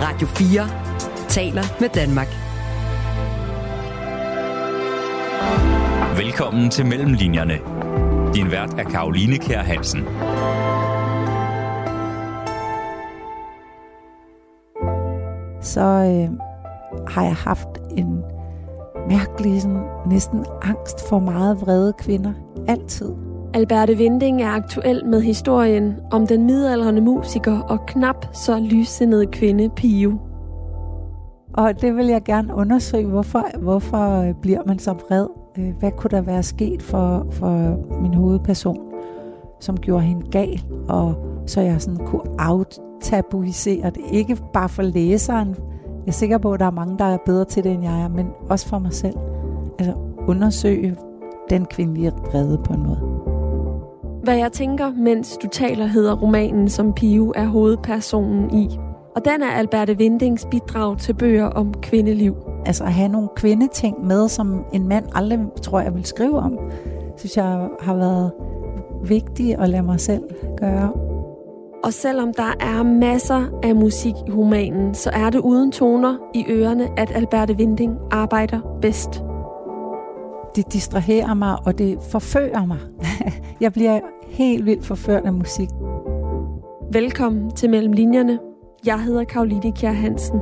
Radio 4 taler med Danmark. Velkommen til Mellemlinjerne. Din vært er Karoline Kær Hansen. Så øh, har jeg haft en mærkelig, sådan, næsten angst for meget vrede kvinder. Altid. Alberte Vinding er aktuel med historien om den midaldrende musiker og knap så lyssindede kvinde Pio. Og det vil jeg gerne undersøge, hvorfor, hvorfor bliver man så vred? Øh, hvad kunne der være sket for, for min hovedperson, som gjorde hende gal, og så jeg sådan kunne aftabuisere det. Ikke bare for læseren. Jeg er sikker på, at der er mange, der er bedre til det, end jeg er, men også for mig selv. Altså undersøge den kvindelige vrede på en måde. Hvad jeg tænker, mens du taler, hedder romanen, som Pio er hovedpersonen i. Og den er Alberte Vindings bidrag til bøger om kvindeliv. Altså at have nogle kvindeting med, som en mand aldrig, tror jeg, vil skrive om, synes jeg har været vigtigt at lade mig selv gøre. Og selvom der er masser af musik i romanen, så er det uden toner i ørerne, at Alberte Vinding arbejder bedst. Det distraherer mig, og det forfører mig. jeg bliver helt vildt forført af musik. Velkommen til Mellem Linjerne. Jeg hedder Karoline Kjær Hansen.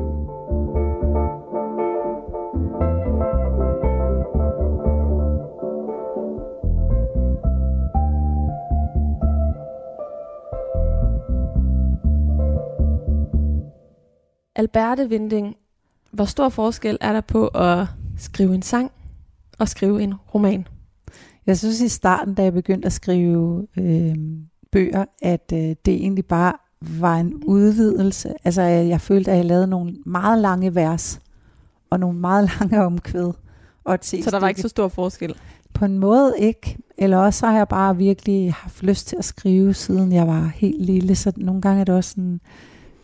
Alberte Vinding, hvor stor forskel er der på at skrive en sang og skrive en roman? Jeg synes i starten, da jeg begyndte at skrive øh, bøger, at øh, det egentlig bare var en udvidelse. Altså jeg, jeg følte, at jeg lavede nogle meget lange vers og nogle meget lange omkvæd. Og et så der var ikke så stor forskel? På en måde ikke. Eller også har jeg bare virkelig haft lyst til at skrive, siden jeg var helt lille. Så nogle gange er det også sådan,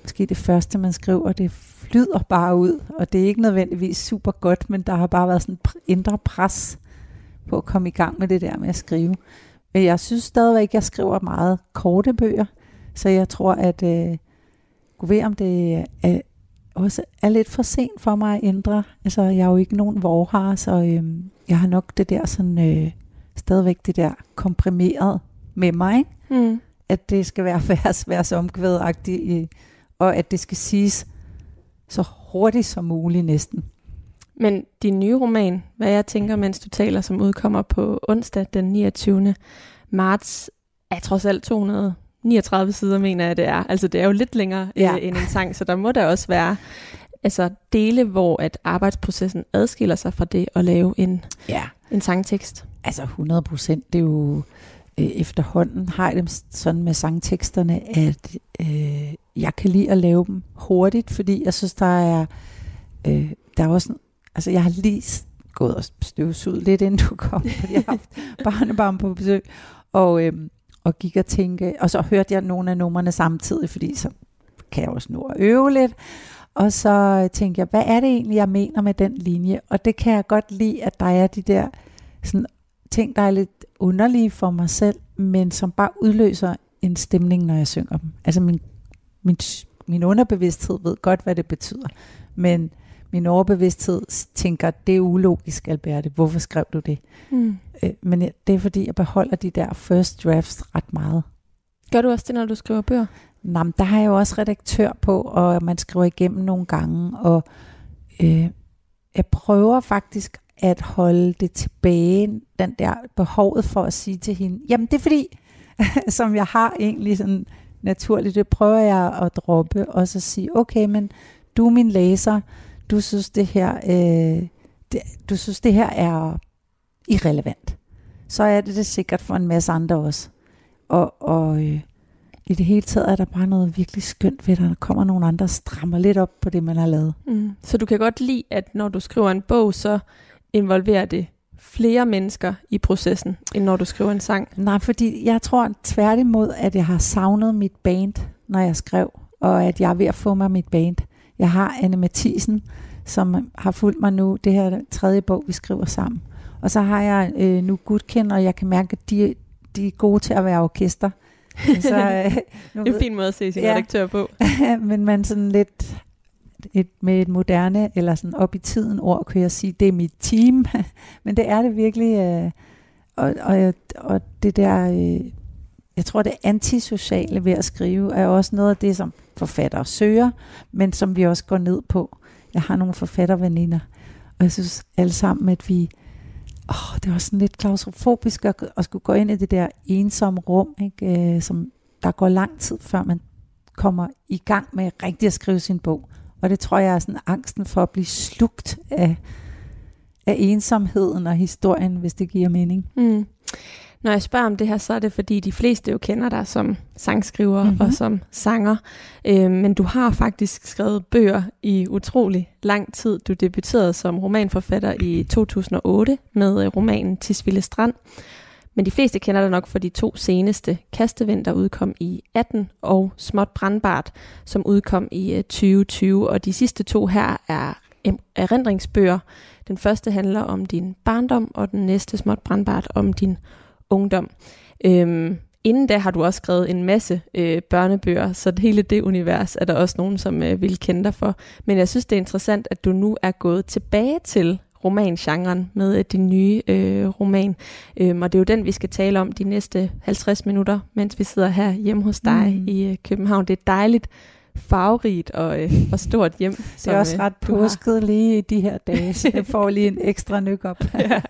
måske det første, man skriver, det flyder bare ud. Og det er ikke nødvendigvis super godt, men der har bare været sådan en indre pres på at komme i gang med det der med at skrive. Men jeg synes stadigvæk, at jeg skriver meget korte bøger. Så jeg tror, at øh, gå ved, om det er, også er lidt for sent for mig at ændre. Altså, jeg er jo ikke nogen vorhar, så øh, jeg har nok det der sådan, øh, stadigvæk det der komprimeret med mig. Ikke? Mm. At det skal være vers, vers omkvædagtigt, og at det skal siges så hurtigt som muligt næsten. Men din nye roman, hvad jeg tænker, mens du taler, som udkommer på onsdag den 29. marts, er trods alt 239 sider, mener jeg, det er. Altså, det er jo lidt længere ja. øh, end en sang, så der må der også være altså, dele, hvor at arbejdsprocessen adskiller sig fra det at lave en, ja. en sangtekst. Altså 100 procent, det er jo øh, efterhånden har jeg dem sådan med sangteksterne, at øh, jeg kan lide at lave dem hurtigt, fordi jeg synes, der er, øh, der er også Altså, jeg har lige gået og støvsuget lidt, inden du kom, fordi jeg har haft barnebarn på besøg, og, øhm, og gik og tænke, og så hørte jeg nogle af numrene samtidig, fordi så kan jeg også nå at øve lidt, og så tænkte jeg, hvad er det egentlig, jeg mener med den linje? Og det kan jeg godt lide, at der er de der sådan, ting, der er lidt underlige for mig selv, men som bare udløser en stemning, når jeg synger dem. Altså min, min, min underbevidsthed ved godt, hvad det betyder, men min overbevidsthed tænker, det er ulogisk, Alberte. Hvorfor skrev du det? Mm. Øh, men det er fordi, jeg beholder de der first drafts ret meget. Gør du også det, når du skriver bøger? Nå, men der har jeg jo også redaktør på, og man skriver igennem nogle gange, og øh, jeg prøver faktisk at holde det tilbage, den der behovet for at sige til hende, jamen det er fordi, som jeg har egentlig sådan naturligt, det prøver jeg at droppe, og så sige, okay, men du er min læser, du synes det her, øh, det, du synes det her er irrelevant, så er det det sikkert for en masse andre også. Og, og øh, i det hele taget er der bare noget virkelig skønt ved, at der kommer nogle andre, og strammer lidt op på det, man har lavet. Mm. Så du kan godt lide, at når du skriver en bog, så involverer det flere mennesker i processen, end når du skriver en sang? Nej, fordi jeg tror tværtimod, at jeg har savnet mit band, når jeg skrev, og at jeg er ved at få mig mit band. Jeg har Anne Mathisen, som har fulgt mig nu. Det her tredje bog, vi skriver sammen. Og så har jeg øh, nu Gudkend, og jeg kan mærke, at de, de er gode til at være orkester. Så, øh, nu det er en fin måde at se sin ja, redaktør på. men man sådan lidt et, med et moderne eller sådan op i tiden ord, kunne jeg sige, det er mit team. Men det er det virkelig. Øh, og, og, og det der, øh, jeg tror det antisociale ved at skrive, er også noget af det, som forfattere søger, men som vi også går ned på. Jeg har nogle forfatterveninder, og jeg synes alle sammen, at vi, åh, det var sådan lidt klaustrofobisk at, at skulle gå ind i det der ensomme rum, ikke? Øh, som der går lang tid, før man kommer i gang med rigtig at skrive sin bog. Og det tror jeg er sådan angsten for at blive slugt af, af ensomheden og historien, hvis det giver mening. Mm. Når jeg spørger om det her, så er det fordi de fleste jo kender dig som sangskriver mm-hmm. og som sanger. Øh, men du har faktisk skrevet bøger i utrolig lang tid. Du debuterede som romanforfatter i 2008 med øh, romanen Tisvilde Strand. Men de fleste kender dig nok for de to seneste. Kastevind, der udkom i 18, og Småt Brandbart, som udkom i 2020. Øh, og de sidste to her er erindringsbøger. Den første handler om din barndom, og den næste Småt Brandbart om din ungdom. Øhm, inden da har du også skrevet en masse øh, børnebøger, så hele det univers er der også nogen, som øh, vil kende dig for. Men jeg synes, det er interessant, at du nu er gået tilbage til romangenren med øh, din nye øh, roman. Øhm, og det er jo den, vi skal tale om de næste 50 minutter, mens vi sidder her hjemme hos dig mm. i øh, København. Det er dejligt farverigt og, øh, og stort hjem. Det er som, også øh, ret påsket lige i de her dage, så jeg får lige en ekstra nyk op. ja.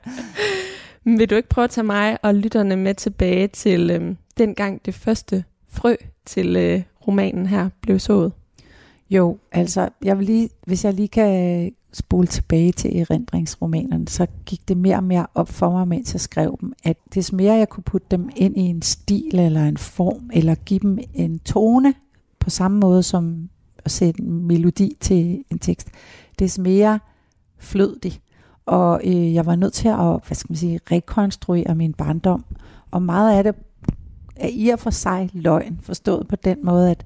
Men vil du ikke prøve at tage mig og lytterne med tilbage til øh, dengang det første frø til øh, romanen her blev sået? Jo, altså, jeg vil lige, hvis jeg lige kan øh, spole tilbage til erindringsromanerne, så gik det mere og mere op for mig, mens jeg skrev dem, at des mere jeg kunne putte dem ind i en stil eller en form, eller give dem en tone, på samme måde som at sætte en melodi til en tekst, des mere flød de. Og øh, jeg var nødt til at hvad skal man sige, rekonstruere min barndom. Og meget af det er i og for sig løgn, forstået på den måde, at,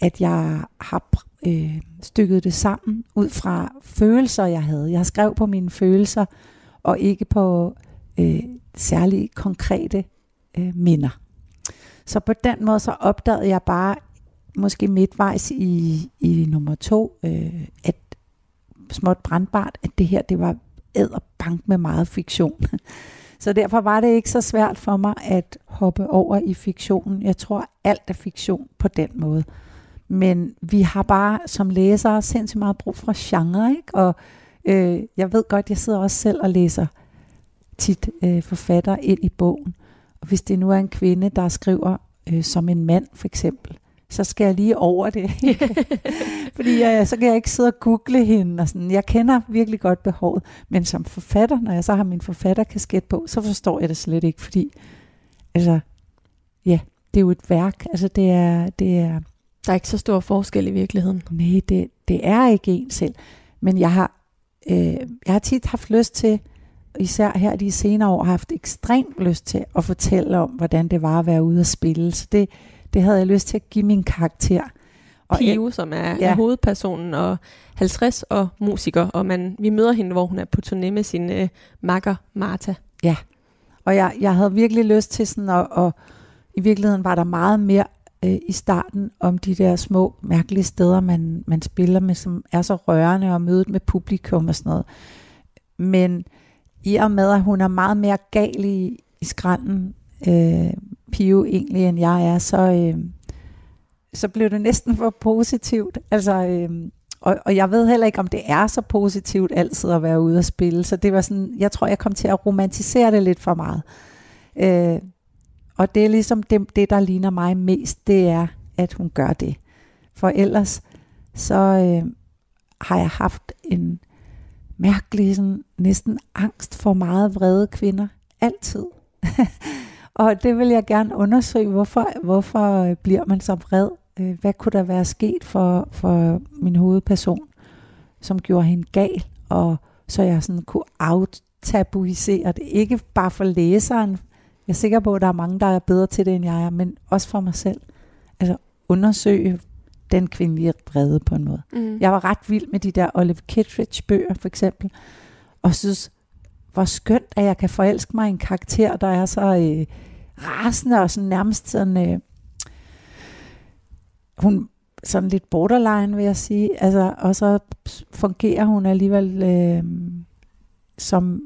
at jeg har øh, stykket det sammen ud fra følelser, jeg havde. Jeg skrev på mine følelser, og ikke på øh, særlige konkrete øh, minder. Så på den måde så opdagede jeg bare, måske midtvejs i, i nummer to, øh, at småt brandbart, at det her, det var bank med meget fiktion. Så derfor var det ikke så svært for mig at hoppe over i fiktionen. Jeg tror, alt er fiktion på den måde. Men vi har bare som læsere sindssygt meget brug for genre, ikke? Og øh, jeg ved godt, jeg sidder også selv og læser tit øh, forfatter ind i bogen. Og hvis det nu er en kvinde, der skriver øh, som en mand for eksempel, så skal jeg lige over det. Fordi jeg, så kan jeg ikke sidde og google hende. Og sådan. Jeg kender virkelig godt behovet. Men som forfatter, når jeg så har min forfatterkasket på, så forstår jeg det slet ikke. Fordi, altså, ja, det er jo et værk. Altså, det er, det er der er ikke så stor forskel i virkeligheden. Nej, det, det er ikke en selv. Men jeg har, øh, jeg har tit haft lyst til, især her de senere år, har haft ekstremt lyst til at fortælle om, hvordan det var at være ude at spille. Så det, det havde jeg lyst til at give min karakter. Og Pio, som er, ja. er hovedpersonen, og 50 og musiker, og man, vi møder hende, hvor hun er på turné med sin øh, makker Martha. Ja, og jeg, jeg havde virkelig lyst til sådan, og, og i virkeligheden var der meget mere øh, i starten om de der små, mærkelige steder, man, man spiller med, som er så rørende, og mødet med publikum og sådan noget. Men i og med, at hun er meget mere gal i, i skranden, øh, Pio egentlig, end jeg er, så, øh, så blev det næsten for positivt. Altså, øh, og, og jeg ved heller ikke, om det er så positivt altid at være ude og spille. Så det var sådan, jeg tror, jeg kom til at romantisere det lidt for meget. Øh, og det er ligesom det, det, der ligner mig mest, det er, at hun gør det. For ellers, så øh, har jeg haft en mærkelig, sådan, næsten angst for meget vrede kvinder. Altid. Og det vil jeg gerne undersøge, hvorfor, hvorfor bliver man så vred? Øh, hvad kunne der være sket for, for min hovedperson, som gjorde hende gal, og så jeg sådan kunne aftabuisere det. Ikke bare for læseren. Jeg er sikker på, at der er mange, der er bedre til det, end jeg er, men også for mig selv. Altså undersøge den kvindelige vrede på en måde. Mm. Jeg var ret vild med de der Olive Kittredge bøger, for eksempel, og synes, hvor skønt, at jeg kan forelske mig i en karakter, der er så øh, rasende og sådan nærmest sådan... Øh, hun sådan lidt borderline, vil jeg sige. Altså, og så fungerer hun alligevel øh, som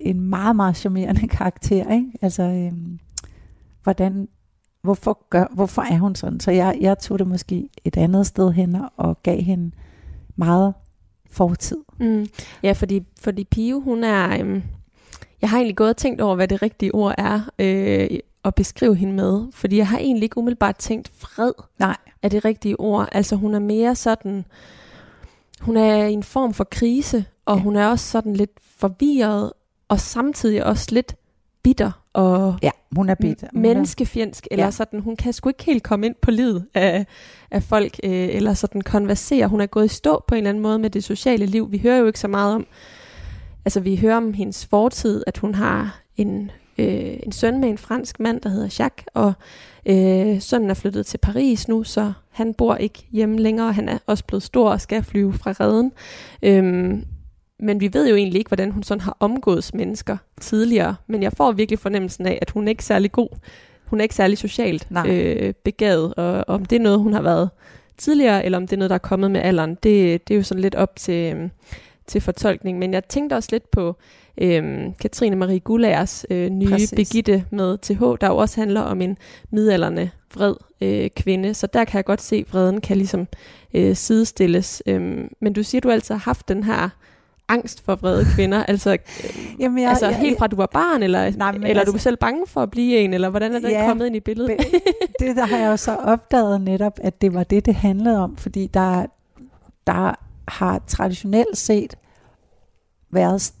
en meget, meget charmerende karakter. Ikke? Altså, øh, hvordan, hvorfor, gør, hvorfor er hun sådan? Så jeg, jeg tog det måske et andet sted hen og gav hende meget fortid. Mm. Ja, fordi, fordi Pio, hun er... Øh jeg har egentlig gået og tænkt over, hvad det rigtige ord er øh, at beskrive hende med. Fordi jeg har egentlig ikke umiddelbart tænkt, fred Nej. er det rigtige ord. Altså hun er mere sådan... Hun er i en form for krise, og Ja. hun er også sådan lidt forvirret, og samtidig også lidt bitter og Ja, hun er bitter. Hun menneskefjendsk, eller ja. sådan, hun kan sgu ikke helt komme ind på livet af, af folk, øh, eller sådan konversere. Hun er gået i stå på en eller anden måde med det sociale liv. Vi hører jo ikke så meget om, altså vi hører om hendes fortid, at hun har en, øh, en søn med en fransk mand, der hedder Jacques, og øh, sønnen er flyttet til Paris nu, så han bor ikke hjemme længere. Han er også blevet stor og skal flyve fra redden. Øhm, men vi ved jo egentlig ikke, hvordan hun sådan har omgået mennesker tidligere. Men jeg får virkelig fornemmelsen af, at hun er ikke særlig god. Hun er ikke særlig socialt Nej. øh, begavet. Og om det er noget, hun har været tidligere, eller om det er noget, der er kommet med alderen, det, det er jo sådan lidt op til, øhm, til fortolkning. Men jeg tænkte også lidt på øhm, Katrine Marie Gullagers øh, nye Præcis. Begitte med TH, der jo også handler om en midalderne vred øh, kvinde. Så der kan jeg godt se, at vreden kan ligesom øh, sidestilles. Øhm, men du siger, du altid har haft den her angst for vrede kvinder. altså, Jamen, ja, jeg, altså jeg, helt fra du var barn, eller, Nej, eller er altså- du selv bange for at blive en, eller hvordan er den Ja, kommet ind i billedet? det der har jeg jo så opdaget netop, at det var det, det handlede om, fordi der, der har traditionelt set været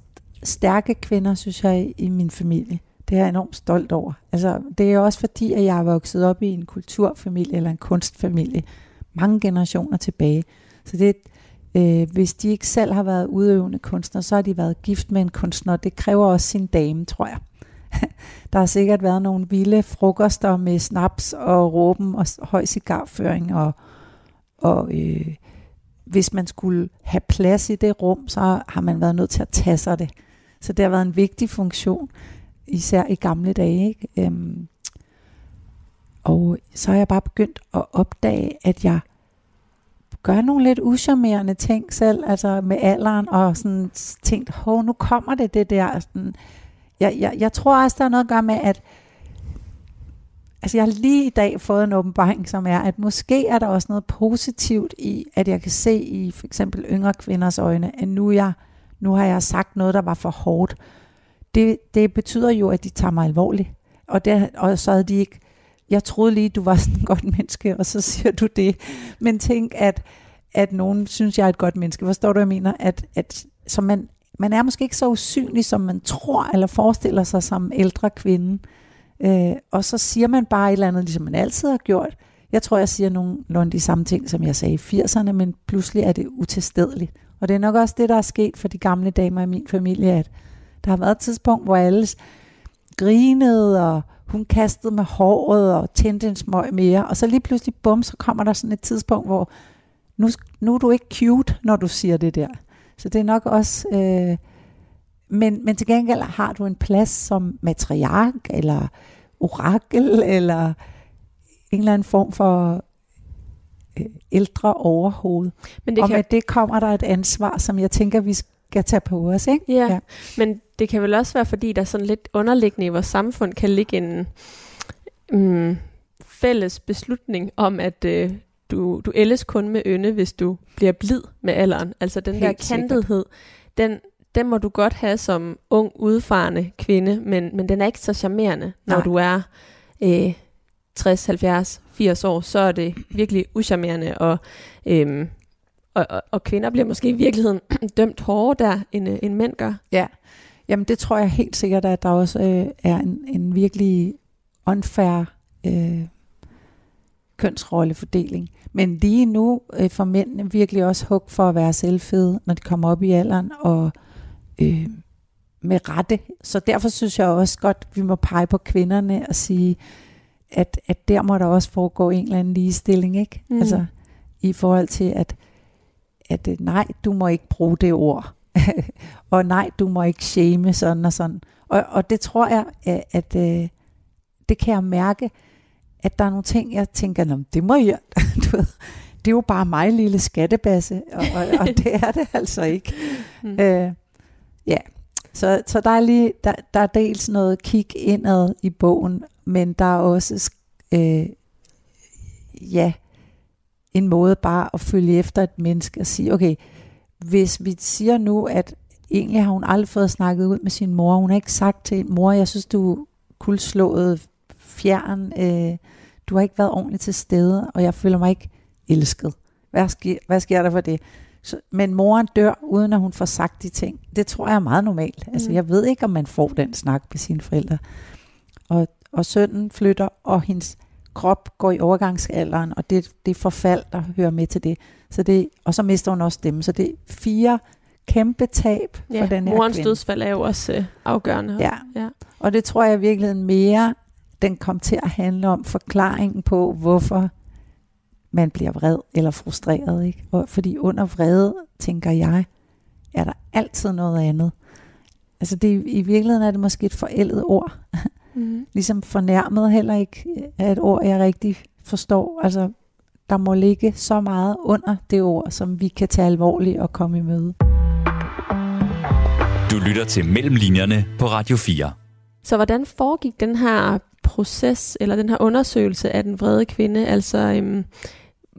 stærke kvinder, synes jeg, i min familie. Det er jeg enormt stolt over. Altså, det er også fordi, at jeg er vokset op i en kulturfamilie eller en kunstfamilie mange generationer tilbage. Så det, øh, hvis de ikke selv har været udøvende kunstnere, så har de været gift med en kunstner. Det kræver også sin dame, tror jeg. Der har sikkert været nogle vilde frokoster med snaps og råben og høj cigarføring. Og, og øh, hvis man skulle have plads i det rum, så har man været nødt til at tage sig det. Så det har været en vigtig funktion, især i gamle dage. Ikke? Øhm, og så har jeg bare begyndt at opdage, at jeg gør nogle lidt uschammerende ting selv, altså med alderen, og sådan tænkt, hov, nu kommer det det der. Sådan, jeg, jeg, jeg tror også, der er noget at gøre med, at altså jeg har lige i dag fået en åbenbaring, som er, at måske er der også noget positivt i, at jeg kan se i for eksempel yngre kvinders øjne, at nu, jeg, nu har jeg sagt noget, der var for hårdt. Det, det betyder jo, at de tager mig alvorligt. Og, det, og så havde de ikke, jeg troede lige, du var sådan et godt menneske, og så siger du det. Men tænk, at, at nogen synes, jeg er et godt menneske. Forstår du, hvad jeg mener? At, at, så man, man er måske ikke så usynlig, som man tror eller forestiller sig som ældre kvinde. Øh, og så siger man bare et eller andet, ligesom man altid har gjort. Jeg tror, jeg siger nogenlunde de samme ting, som jeg sagde i 80'erne, men pludselig er det utilstedeligt. Og det er nok også det, der er sket for de gamle damer i min familie, at der har været et tidspunkt, hvor alle grinede, og hun kastede med håret og tændte en smøg mere. Og så lige pludselig, bum, så kommer der sådan et tidspunkt, hvor nu, nu er du ikke cute, når du siger det der. Så det er nok også... Øh, men, men til gengæld har du en plads som matriark, eller orakel, eller en eller anden form for øh, ældre overhoved. Men det og kan, med det kommer der et ansvar, som jeg tænker, vi skal tage på os. Ikke? Ja, ja, men det kan vel også være, fordi der sådan lidt underliggende i vores samfund kan ligge en mm, fælles beslutning om, at øh, du, du ældes kun med ynde, hvis du bliver blid med alderen. Altså den Helt der kantedhed, den, den må du godt have som ung, udfarende kvinde, men, men den er ikke så charmerende, når Nej. du er øh, 60, 70, 80 år, så er det virkelig uscharmerende, og, øhm, og, og, og kvinder bliver måske i virkeligheden dømt hårdere der, end, øh, end mænd gør. Ja, jamen det tror jeg helt sikkert, at der også øh, er en, en virkelig unfair øh, kønsrollefordeling. Men lige nu øh, får mændene virkelig også hug for at være selvfede, når de kommer op i alderen, og øh, med rette. Så derfor synes jeg også godt, at vi må pege på kvinderne og sige, at, at der må der også foregå en eller anden ligestilling, ikke? Mm. Altså i forhold til, at, at øh, nej, du må ikke bruge det ord. og nej, du må ikke shame sådan og sådan. Og, og det tror jeg, at, at øh, det kan jeg mærke, at der er nogle ting, jeg tænker, det må jeg, du ved, det er jo bare mig, lille skattebasse, og, og, og det er det altså ikke. Mm. Øh, ja, så, så der er lige, der, der er dels noget kig indad i bogen, men der er også, øh, ja, en måde bare at følge efter et menneske og sige, okay, hvis vi siger nu, at egentlig har hun aldrig fået snakket ud med sin mor, hun har ikke sagt til mor, jeg synes, du er fjern, øh, du har ikke været ordentligt til stede, og jeg føler mig ikke elsket. Hvad sker, hvad sker der for det? Så, men moren dør, uden at hun får sagt de ting. Det tror jeg er meget normalt. Altså, mm. jeg ved ikke, om man får den snak med sine forældre. Og, og sønnen flytter, og hendes krop går i overgangsalderen, og det, det forfald, der hører med til det. Så det. Og så mister hun også dem. Så det er fire kæmpe tab ja, for den her morens kvinde. dødsfald er jo også øh, afgørende. Ja. ja, og det tror jeg virkelig mere, den kom til at handle om forklaringen på, hvorfor man bliver vred eller frustreret. Ikke? Og fordi under vrede, tænker jeg, er der altid noget andet. Altså det, i virkeligheden er det måske et forældet ord. Mm. ligesom fornærmet heller ikke er et ord, jeg rigtig forstår. Altså der må ligge så meget under det ord, som vi kan tage alvorligt og komme i møde. Du lytter til Mellemlinjerne på Radio 4. Så hvordan foregik den her proces, eller den her undersøgelse af den vrede kvinde? Altså, øhm,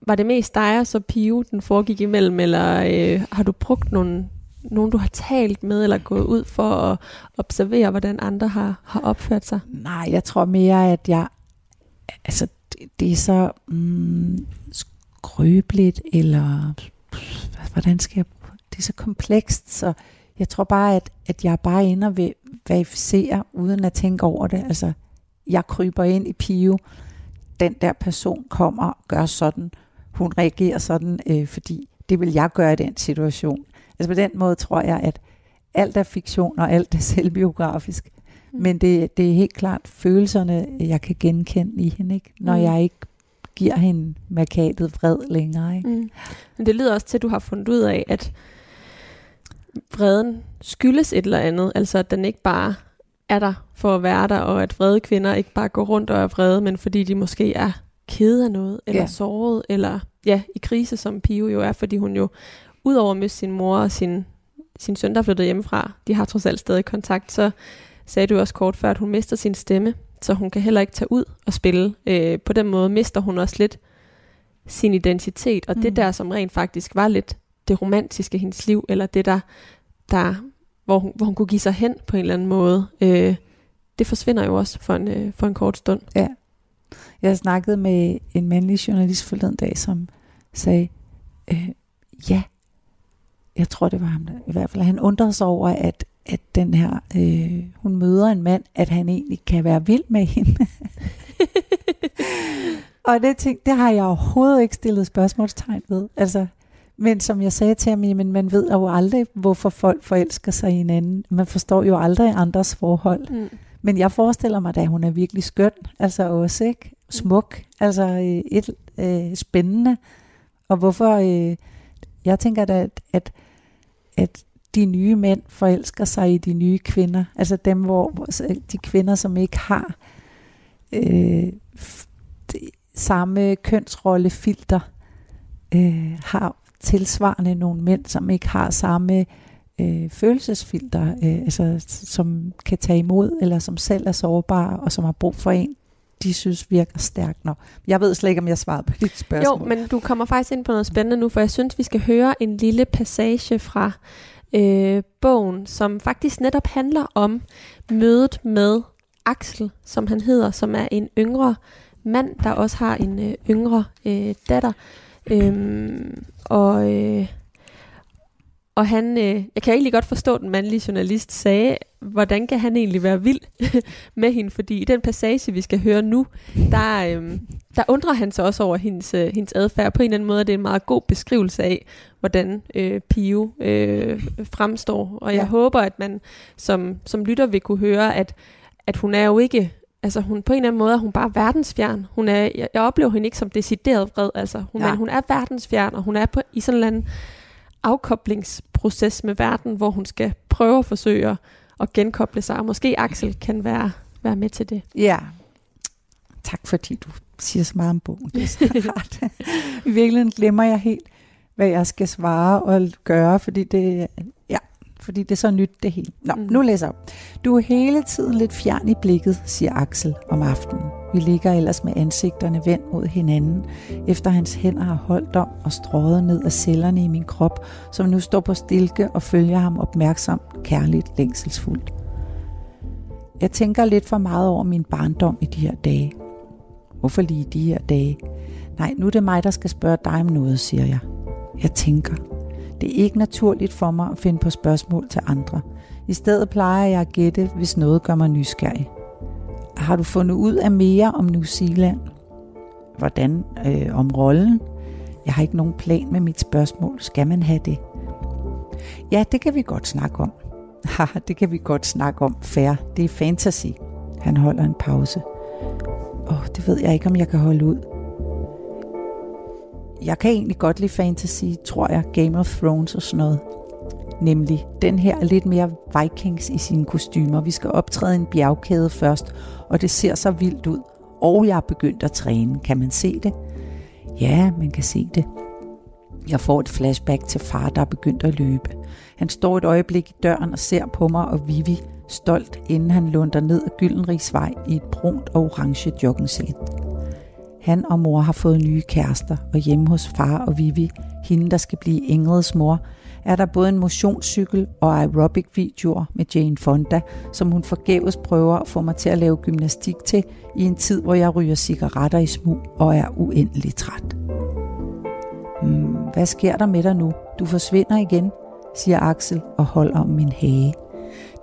var det mest dig og så Pio, den foregik imellem, eller øh, har du brugt nogle, nogen, du har talt med, eller gået ud for at observere, hvordan andre har, har opført sig? Nej, jeg tror mere, at jeg... Altså, det, det er så mm, skrøbeligt, eller... Hvordan skal jeg... Det er så komplekst, så jeg tror bare, at, at jeg bare ender ved verificere, uden at tænke over det. Altså, jeg kryber ind i Pio, den der person kommer og gør sådan, hun reagerer sådan, øh, fordi det vil jeg gøre i den situation. Altså på den måde tror jeg, at alt er fiktion, og alt er selvbiografisk. Mm. Men det, det er helt klart følelserne, jeg kan genkende i hende, ikke? når mm. jeg ikke giver hende markatet vred længere. Ikke? Mm. Men det lyder også til, at du har fundet ud af, at vreden skyldes et eller andet. Altså at den ikke bare er der for at være der, og at vrede kvinder ikke bare går rundt og er vrede, men fordi de måske er kede af noget, eller ja. såret, eller ja, i krise, som Pio jo er, fordi hun jo, udover at miste sin mor og sin, sin søn, der flyttede hjemmefra, de har trods alt stadig kontakt, så sagde du også kort før, at hun mister sin stemme, så hun kan heller ikke tage ud og spille. Øh, på den måde mister hun også lidt sin identitet, og mm. det der, som rent faktisk var lidt det romantiske i hendes liv, eller det der, der hvor, hun, hvor hun kunne give sig hen på en eller anden måde, øh, det forsvinder jo også for en, øh, for en kort stund. Ja. Jeg snakkede med en mandlig journalist forleden dag, som sagde, øh, ja, jeg tror det var ham, der, i hvert fald han undrede sig over, at, at den her, øh, hun møder en mand, at han egentlig kan være vild med hende. og det, ting, det har jeg overhovedet ikke stillet spørgsmålstegn ved. Altså, men som jeg sagde til ham, men man ved jo aldrig, hvorfor folk forelsker sig i hinanden. Man forstår jo aldrig andres forhold. Mm. Men jeg forestiller mig, at hun er virkelig skøn, altså også, ikke? Smuk, altså øh, et, øh, spændende. Og hvorfor, øh, jeg tænker da, at, at, at de nye mænd forelsker sig i de nye kvinder. Altså dem, hvor de kvinder, som ikke har øh, samme kønsrollefilter, øh, har tilsvarende nogle mænd, som ikke har samme øh, følelsesfilter, øh, altså, som kan tage imod, eller som selv er sårbare, og som har brug for en, de synes virker stærkt nok. Jeg ved slet ikke, om jeg svarede på dit spørgsmål. Jo, men du kommer faktisk ind på noget spændende nu, for jeg synes, vi skal høre en lille passage fra øh, bogen, som faktisk netop handler om mødet med Axel, som han hedder, som er en yngre mand, der også har en øh, yngre øh, datter. Øhm, og, øh, og han, øh, jeg kan egentlig godt forstå, at den mandlige journalist sagde, hvordan kan han egentlig være vild med hende, fordi i den passage, vi skal høre nu, der, øh, der undrer han sig også over hendes, øh, hendes adfærd. På en eller anden måde det er en meget god beskrivelse af, hvordan øh, Pio øh, fremstår. Og jeg ja. håber, at man som, som lytter vil kunne høre, at, at hun er jo ikke altså hun på en eller anden måde er hun bare verdensfjern. Hun er, jeg, jeg oplever hende ikke som decideret vred, altså hun, ja. men hun er verdensfjern, og hun er på, i sådan en afkoblingsproces med verden, hvor hun skal prøve at forsøge at genkoble sig, og måske Axel kan være, være med til det. Ja, tak fordi du siger så meget om bogen. Det er så rart. I virkeligheden glemmer jeg helt, hvad jeg skal svare og gøre, fordi det, ja, fordi det er så nyt det hele. Nå, mm. nu læser jeg. Du er hele tiden lidt fjern i blikket, siger Axel om aftenen. Vi ligger ellers med ansigterne vendt mod hinanden, efter hans hænder har holdt om og strået ned af cellerne i min krop, som nu står på stilke og følger ham opmærksomt, kærligt, længselsfuldt. Jeg tænker lidt for meget over min barndom i de her dage. Hvorfor lige de her dage? Nej, nu er det mig, der skal spørge dig om noget, siger jeg. Jeg tænker. Det er ikke naturligt for mig at finde på spørgsmål til andre. I stedet plejer jeg at gætte, hvis noget gør mig nysgerrig. Har du fundet ud af mere om New Zealand? Hvordan? Øh, om rollen? Jeg har ikke nogen plan med mit spørgsmål. Skal man have det? Ja, det kan vi godt snakke om. Haha, det kan vi godt snakke om. Fair. Det er fantasy. Han holder en pause. Åh, oh, det ved jeg ikke, om jeg kan holde ud. Jeg kan egentlig godt lide fantasy, tror jeg. Game of Thrones og sådan noget. Nemlig den her lidt mere Vikings i sine kostymer. Vi skal optræde en bjergkæde først, og det ser så vildt ud. Og jeg er begyndt at træne. Kan man se det? Ja, man kan se det. Jeg får et flashback til far, der er begyndt at løbe. Han står et øjeblik i døren og ser på mig og Vivi stolt, inden han lunder ned ad Gyldenrigsvej i et brunt og orange joggensæt. Han og mor har fået nye kærester, og hjemme hos far og Vivi, hende der skal blive Ingrids mor, er der både en motionscykel og aerobic-videoer med Jane Fonda, som hun forgæves prøver at få mig til at lave gymnastik til i en tid, hvor jeg ryger cigaretter i smug og er uendelig træt. Hmm, hvad sker der med dig nu? Du forsvinder igen, siger Axel og holder om min hage.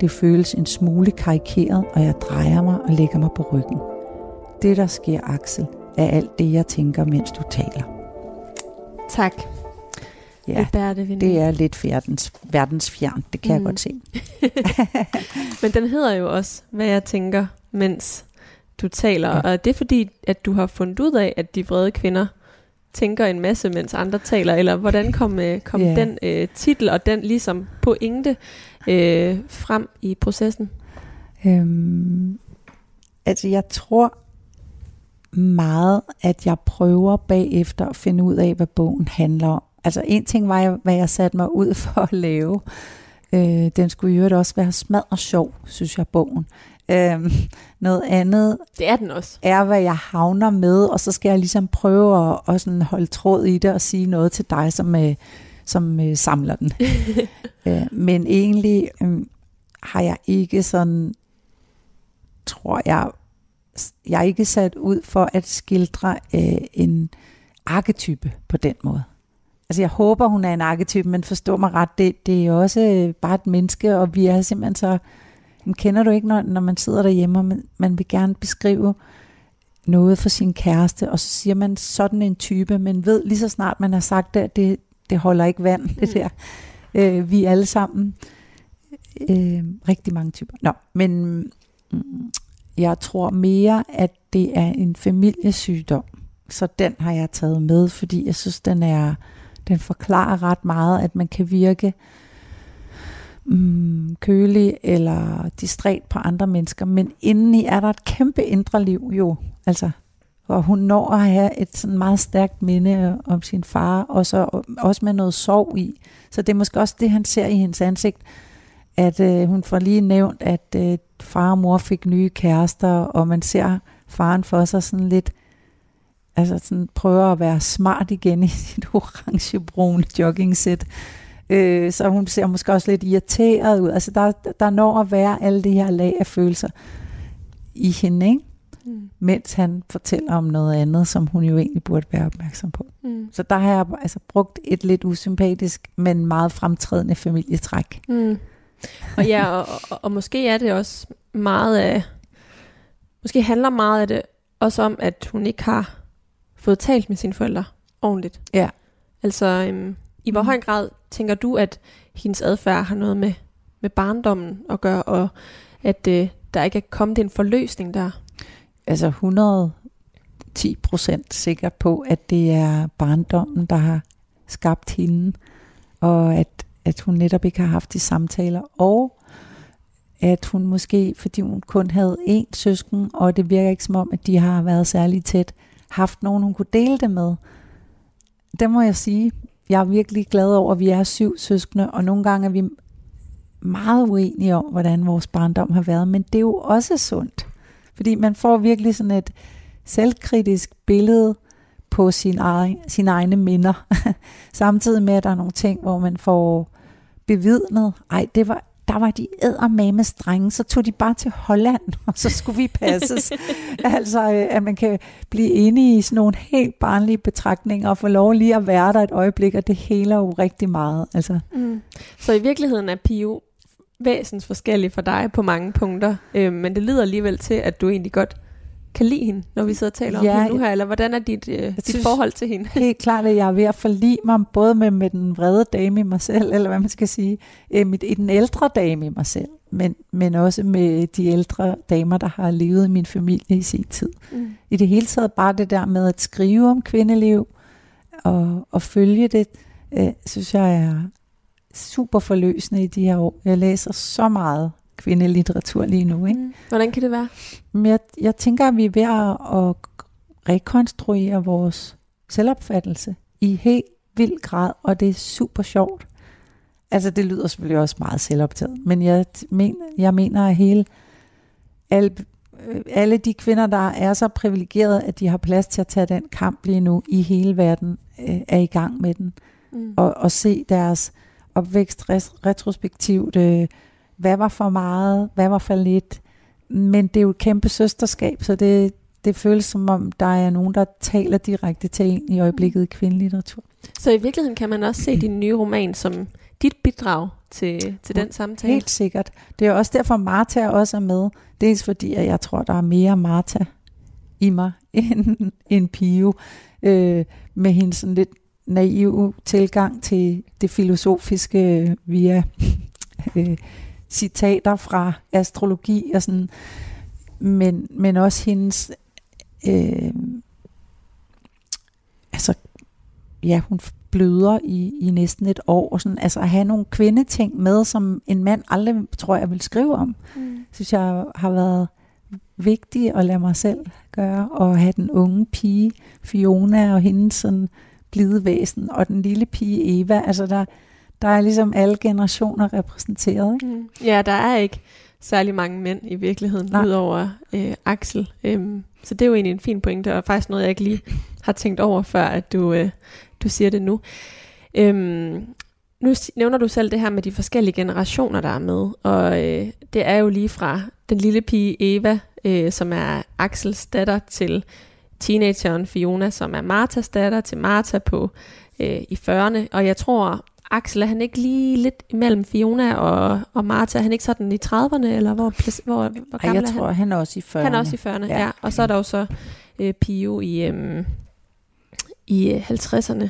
Det føles en smule karikeret, og jeg drejer mig og lægger mig på ryggen. Det, der sker, Axel, er alt det, jeg tænker, mens du taler. Tak. Ja, det, det er lidt verdens, verdensfjern, det kan mm. jeg godt se. Men den hedder jo også, hvad jeg tænker, mens du taler. Ja. Og det er fordi, at du har fundet ud af, at de vrede kvinder tænker en masse, mens andre taler, eller hvordan kom, øh, kom yeah. den øh, titel og den ligesom pointe øh, frem i processen? Øhm, altså jeg tror meget, at jeg prøver bagefter at finde ud af, hvad bogen handler om. Altså en ting var, hvad jeg satte mig ud for at lave. Øh, den skulle jo også være smad og sjov, synes jeg, bogen. Øhm, noget andet det er den også. er, hvad jeg havner med, og så skal jeg ligesom prøve at, at sådan holde tråd i det og sige noget til dig, som, øh, som øh, samler den. øh, men egentlig øh, har jeg ikke sådan, tror jeg, jeg er ikke sat ud for at skildre øh, en arketype på den måde. Altså jeg håber, hun er en arketype, men forstå mig ret, det, det er også øh, bare et menneske, og vi er simpelthen så men kender du ikke, når, når man sidder derhjemme, og man, man vil gerne beskrive noget for sin kæreste, og så siger man sådan en type, men ved lige så snart man har sagt det, at det, det holder ikke vand, mm. det der. Øh, vi er alle sammen øh, rigtig mange typer. Nå, men mm, jeg tror mere, at det er en familiesygdom, så den har jeg taget med, fordi jeg synes, den er den forklarer ret meget, at man kan virke mm, kølig eller distræt på andre mennesker, men indeni er der et kæmpe indre liv jo, altså hvor hun når at have et sådan meget stærkt minde om sin far, og så også med noget sorg i. Så det er måske også det, han ser i hendes ansigt, at øh, hun får lige nævnt, at øh, far og mor fik nye kærester, og man ser faren for sig sådan lidt, altså sådan prøver at være smart igen i sit orange-brune jogging-sæt. Øh, så hun ser måske også lidt irriteret ud. Altså der, der når at være alle de her lag af følelser i hende, ikke? Mm. mens han fortæller om noget andet, som hun jo egentlig burde være opmærksom på. Mm. Så der har jeg altså brugt et lidt usympatisk, men meget fremtrædende familietræk. Mm. Og ja, og, og, og måske er det også meget af, måske handler meget af det også om, at hun ikke har fået talt med sine forældre ordentligt. Ja. Altså, øhm, i hvor mm. høj grad tænker du, at hendes adfærd har noget med, med barndommen at gøre, og at øh, der ikke er kommet en forløsning der? Altså 110 procent sikker på, at det er barndommen, der har skabt hende, og at, at hun netop ikke har haft de samtaler, og at hun måske, fordi hun kun havde én søsken, og det virker ikke som om, at de har været særlig tæt, haft nogen, hun kunne dele det med. Det må jeg sige. Jeg er virkelig glad over, at vi er syv søskende, og nogle gange er vi meget uenige om, hvordan vores barndom har været, men det er jo også sundt. Fordi man får virkelig sådan et selvkritisk billede på sin egen, sine egne minder. Samtidig med, at der er nogle ting, hvor man får bevidnet, ej, det var, der var de med strenge, så tog de bare til Holland, og så skulle vi passes. altså, øh, at man kan blive inde i sådan nogle helt barnlige betragtninger, og få lov lige at være der et øjeblik, og det heler jo rigtig meget. Altså. Mm. Så i virkeligheden er Pio væsens forskellig for dig på mange punkter, øh, men det lyder alligevel til, at du egentlig godt kan lide hende, når vi sidder og taler ja, om hende nu her, eller hvordan er dit, øh, dit synes, forhold til hende? Helt klart, at jeg er ved at forlige mig både med, med den vrede dame i mig selv, eller hvad man skal sige, øh, med, i den ældre dame i mig selv, men, men også med de ældre damer, der har levet i min familie i sin tid. Mm. I det hele taget bare det der med at skrive om kvindeliv, og, og følge det, øh, synes jeg er super forløsende i de her år. Jeg læser så meget kvindelitteratur lige nu. Ikke? Mm. Hvordan kan det være? Jeg, jeg tænker, at vi er ved at, rekonstruere vores selvopfattelse i helt vild grad, og det er super sjovt. Altså, det lyder selvfølgelig også meget selvoptaget, men jeg mener, jeg mener at hele, alle, alle de kvinder, der er så privilegerede, at de har plads til at tage den kamp lige nu i hele verden, øh, er i gang med den. Mm. Og, og se deres opvækst retrospektivt, øh, hvad var for meget, hvad var for lidt. Men det er jo et kæmpe søsterskab, så det, det føles som om, der er nogen, der taler direkte til en i øjeblikket i kvindelitteratur. Så i virkeligheden kan man også se din nye roman som dit bidrag til, til den samtale? Helt sikkert. Det er også derfor, Martha også er med. Dels fordi, at jeg tror, der er mere Martha i mig end, end Pio. Øh, med hendes sådan lidt naive tilgang til det filosofiske via øh, citater fra astrologi og sådan, men, men også hendes, øh, altså, ja, hun bløder i, i næsten et år, og sådan, altså at have nogle kvindeting med, som en mand aldrig, tror jeg, vil skrive om, mm. synes jeg har været vigtigt at lade mig selv gøre, og have den unge pige, Fiona, og hendes sådan blide væsen, og den lille pige Eva, altså der, der er ligesom alle generationer repræsenteret. Ikke? Mm. Ja, der er ikke særlig mange mænd i virkeligheden, Nej. udover øh, Axel. Øhm, så det er jo egentlig en fin pointe, og faktisk noget, jeg ikke lige har tænkt over, før at du, øh, du siger det nu. Øhm, nu nævner du selv det her med de forskellige generationer, der er med, og øh, det er jo lige fra den lille pige Eva, øh, som er Axels datter, til teenageren Fiona, som er Martas datter, til Marta på øh, i 40'erne, og jeg tror, Axel, er han ikke lige lidt imellem Fiona og, og Martha? Er han ikke sådan i 30'erne, eller hvor, hvor, hvor gammel Ej, jeg tror, han? han er også i 40'erne. Han er også i 40'erne, ja. ja. Og så er der jo så øh, Pio i, øhm, i 50'erne.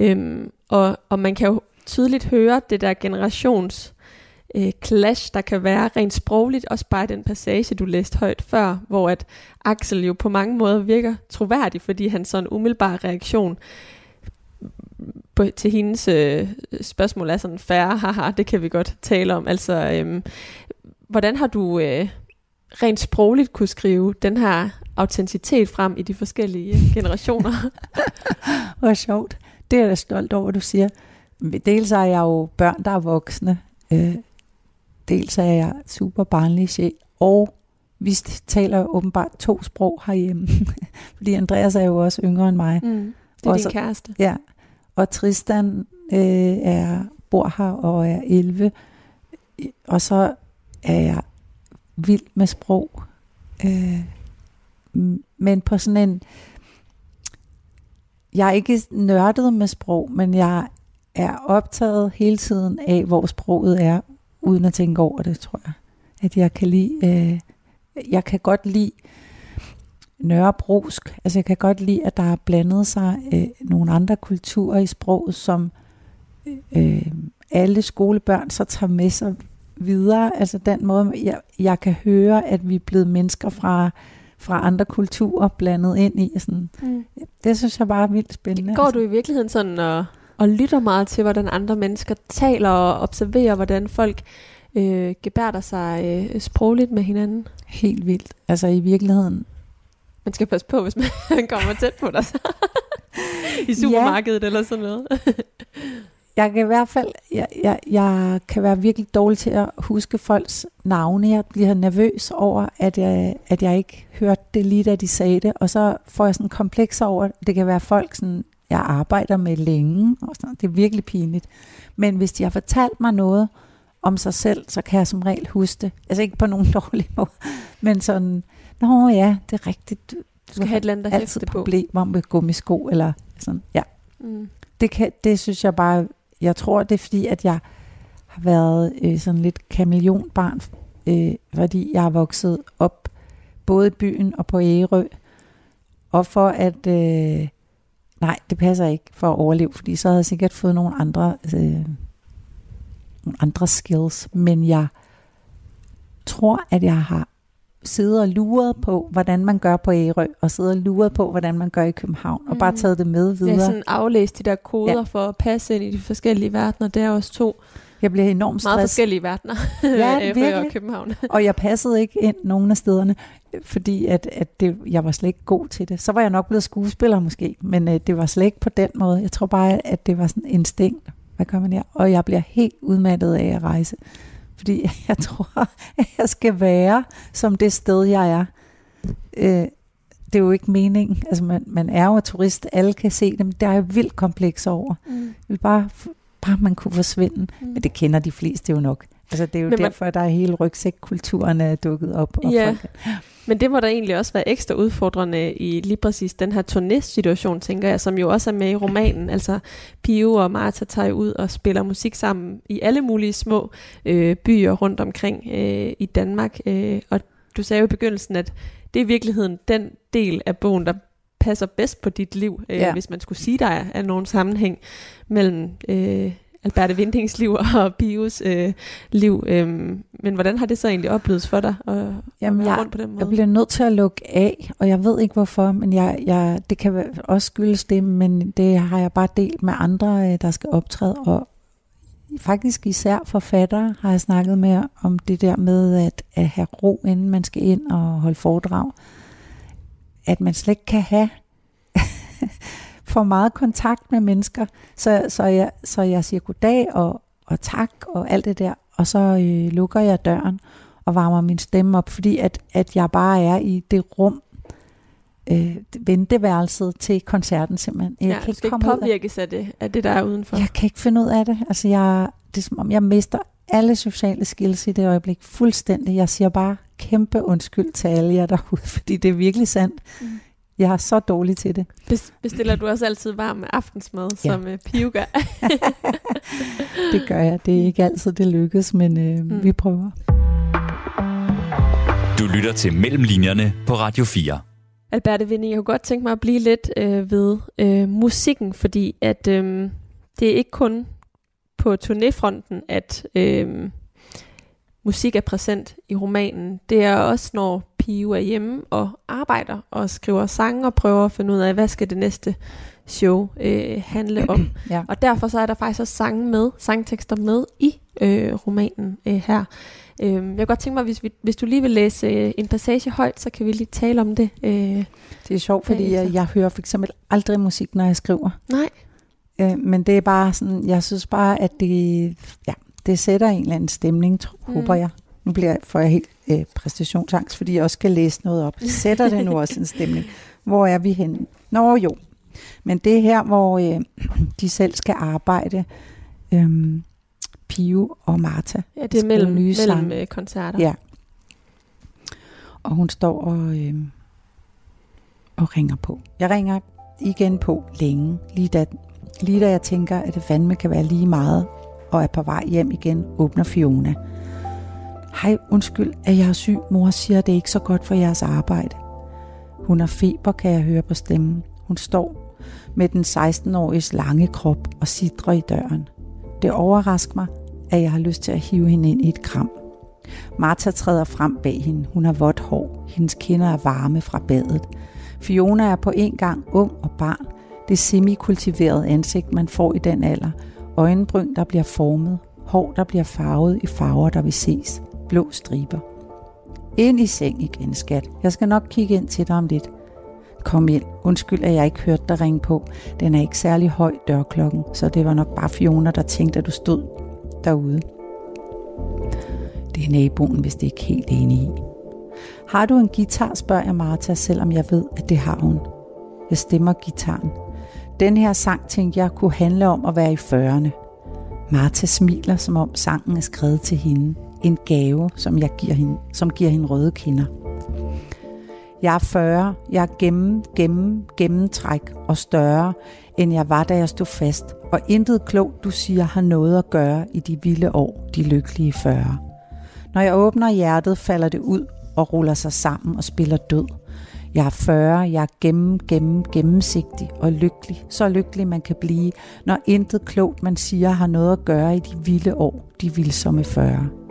Øh, og, og man kan jo tydeligt høre det der generations øh, clash, der kan være rent sprogligt, også bare den passage, du læste højt før, hvor at Axel jo på mange måder virker troværdig, fordi han sådan umiddelbar reaktion på, til hendes øh, spørgsmål er sådan færre, haha, det kan vi godt tale om. Altså, øh, hvordan har du øh, rent sprogligt kunne skrive den her autenticitet frem i de forskellige generationer? Hvor sjovt. Det er jeg stolt over, du siger. Dels er jeg jo børn, der er voksne. Øh, dels er jeg super barnlig sjæl. Og vi taler åbenbart to sprog herhjemme. Fordi Andreas er jo også yngre end mig. Mm, det er og din kæreste. Ja, og Tristan øh, er, bor her og er 11. Og så er jeg vild med sprog. Øh, men på sådan en... Jeg er ikke nørdet med sprog, men jeg er optaget hele tiden af, hvor sproget er, uden at tænke over det, tror jeg. At jeg kan lide... Øh, jeg kan godt lide nørrebrosk. Altså jeg kan godt lide, at der er blandet sig øh, nogle andre kulturer i sproget, som øh, alle skolebørn så tager med sig videre. Altså den måde, jeg, jeg kan høre, at vi er blevet mennesker fra, fra andre kulturer blandet ind i. Sådan. Mm. Det synes jeg bare er vildt spændende. Går altså. du i virkeligheden sådan og, og lytter meget til, hvordan andre mennesker taler og observerer, hvordan folk øh, gebærder sig øh, sprogligt med hinanden? Helt vildt. Altså i virkeligheden Man skal passe på, hvis man kommer tæt på dig. I supermarkedet ja. eller sådan noget. jeg kan i hvert fald, jeg, jeg, jeg kan være virkelig dårlig til at huske folks navne. Jeg bliver nervøs over, at jeg, at jeg ikke hørte det lige, da de sagde det. Og så får jeg sådan kompleks over, det kan være folk, sådan, jeg arbejder med længe. Og sådan. Det er virkelig pinligt. Men hvis de har fortalt mig noget om sig selv, så kan jeg som regel huske det. Altså ikke på nogen dårlig måde, men sådan, nå ja, det er rigtigt. Du, du skal have et eller andet altid problemer med gummisko, eller sådan, ja. Mm. Det, kan, det synes jeg bare jeg tror, det er fordi, at jeg har været øh, sådan lidt kameleonbarn, øh, fordi jeg har vokset op både i byen og på Ærø. Og for at, øh, nej, det passer ikke for at overleve, fordi så havde jeg sikkert fået nogle andre, øh, nogle andre skills. Men jeg tror, at jeg har siddet og luret på, hvordan man gør på Ærø, og siddet og luret på, hvordan man gør i København, mm. og bare mm. taget det med videre. Ja, sådan aflæst de der koder ja. for at passe ind i de forskellige verdener. Det er også to jeg bliver enormt stresset. Meget forskellige verdener, ja, Ærø og København. og jeg passede ikke ind nogen af stederne, fordi at, at det, jeg var slet ikke god til det. Så var jeg nok blevet skuespiller måske, men øh, det var slet ikke på den måde. Jeg tror bare, at det var sådan instinkt. Hvad gør man her? Og jeg bliver helt udmattet af at rejse. Fordi jeg tror, at jeg skal være som det sted, jeg er. Øh, det er jo ikke meningen. Altså, man, man er jo turist, alle kan se dem. Der er jo vildt kompleks over. Mm. Jeg vil bare, bare man kunne forsvinde. Mm. Men det kender de fleste jo nok. Altså, det er jo men derfor, man, der er hele rygsækkulturen er dukket op. Og ja, folk. Men det må da egentlig også være ekstra udfordrende i lige præcis den her turné-situation, tænker jeg, som jo også er med i romanen. Altså, Pio og Martha tager ud og spiller musik sammen i alle mulige små øh, byer rundt omkring øh, i Danmark. Øh, og du sagde jo i begyndelsen, at det er i virkeligheden den del af bogen, der passer bedst på dit liv, øh, ja. hvis man skulle sige, der er, er nogen sammenhæng mellem øh, Alberte Vindings liv og Pius øh, liv. Øh, men hvordan har det så egentlig oplevet for dig at, Jamen, at være rundt på den måde? Jeg bliver nødt til at lukke af, og jeg ved ikke hvorfor, men jeg, jeg, det kan også skyldes det, men det har jeg bare delt med andre, øh, der skal optræde, og faktisk især forfattere har jeg snakket med om det der med at, at have ro, inden man skal ind og holde foredrag. At man slet ikke kan have for meget kontakt med mennesker, så, så, jeg, så jeg siger goddag og, og tak og alt det der, og så øh, lukker jeg døren og varmer min stemme op, fordi at, at jeg bare er i det rum, øh, venteværelset til koncerten simpelthen. Jeg ja, kan ikke, komme ikke påvirkes af det, af det, der er udenfor. Jeg kan ikke finde ud af det. Altså, jeg, det er som om, jeg mister alle sociale skills i det øjeblik fuldstændig. Jeg siger bare kæmpe undskyld til alle jer derude, fordi det er virkelig sandt. Mm. Jeg er så dårlig til det. Bestiller du også altid varm aftensmad, ja. som uh, Pio gør? det gør jeg. Det er ikke altid, det lykkes, men øh, mm. vi prøver. Du lytter til Mellemlinjerne på Radio 4. Alberte Vinnie, jeg kunne godt tænke mig at blive lidt øh, ved øh, musikken, fordi at øh, det er ikke kun på turnéfronten, at øh, musik er præsent i romanen. Det er også, når Pio er hjemme og arbejder og skriver sange og prøver at finde ud af, hvad skal det næste show øh, handle om. ja. Og derfor så er der faktisk også sange med, sangtekster med i øh, romanen øh, her. Øh, jeg kunne godt tænke mig, hvis, vi, hvis du lige vil læse øh, en passage højt, så kan vi lige tale om det. Øh, det er sjovt, fordi jeg, jeg hører for eksempel aldrig musik, når jeg skriver. Nej. Øh, men det er bare sådan, jeg synes bare, at det, ja, det sætter en eller anden stemning, tro, mm. håber jeg. Nu bliver jeg, får jeg helt øh, præstationsangst, fordi jeg også skal læse noget op. Sætter det nu også en stemning? Hvor er vi henne? Nå jo, men det er her, hvor øh, de selv skal arbejde. Øh, Pio og Martha. Ja, det er mellem, nye mellem øh, koncerter. Ja. Og hun står og, øh, og ringer på. Jeg ringer igen på længe, lige da, lige da jeg tænker, at det fandme kan være lige meget, og er på vej hjem igen, åbner Fiona. Hej, undskyld, at jeg er syg. Mor siger, at det er ikke så godt for jeres arbejde. Hun har feber, kan jeg høre på stemmen. Hun står med den 16-åriges lange krop og sidder i døren. Det overrasker mig, at jeg har lyst til at hive hende ind i et kram. Martha træder frem bag hende. Hun har vådt hår. Hendes kinder er varme fra badet. Fiona er på en gang ung og barn. Det semi-kultiverede ansigt, man får i den alder. Øjenbryn, der bliver formet. Hår, der bliver farvet i farver, der vil ses. Blå striber. Ind i seng igen, skat. Jeg skal nok kigge ind til dig om lidt. Kom ind. Undskyld, at jeg ikke hørte dig ringe på. Den er ikke særlig høj, dørklokken, så det var nok bare Fiona, der tænkte, at du stod derude. Det er naboen, hvis det ikke helt enig i. Har du en guitar, spørger jeg Martha, selvom jeg ved, at det har hun. Jeg stemmer gitaren. Den her sang tænkte jeg kunne handle om at være i 40'erne. Martha smiler, som om sangen er skrevet til hende. En gave, som, jeg giver hende, som giver hende røde kinder. Jeg er 40, jeg er gennem, gennem, gennemtræk og større, end jeg var, da jeg stod fast. Og intet klogt, du siger, har noget at gøre i de vilde år, de lykkelige 40. Når jeg åbner hjertet, falder det ud og ruller sig sammen og spiller død. Jeg er 40, jeg er gennem, gennem, gennemsigtig og lykkelig. Så lykkelig man kan blive, når intet klogt man siger har noget at gøre i de vilde år, de vilsomme 40.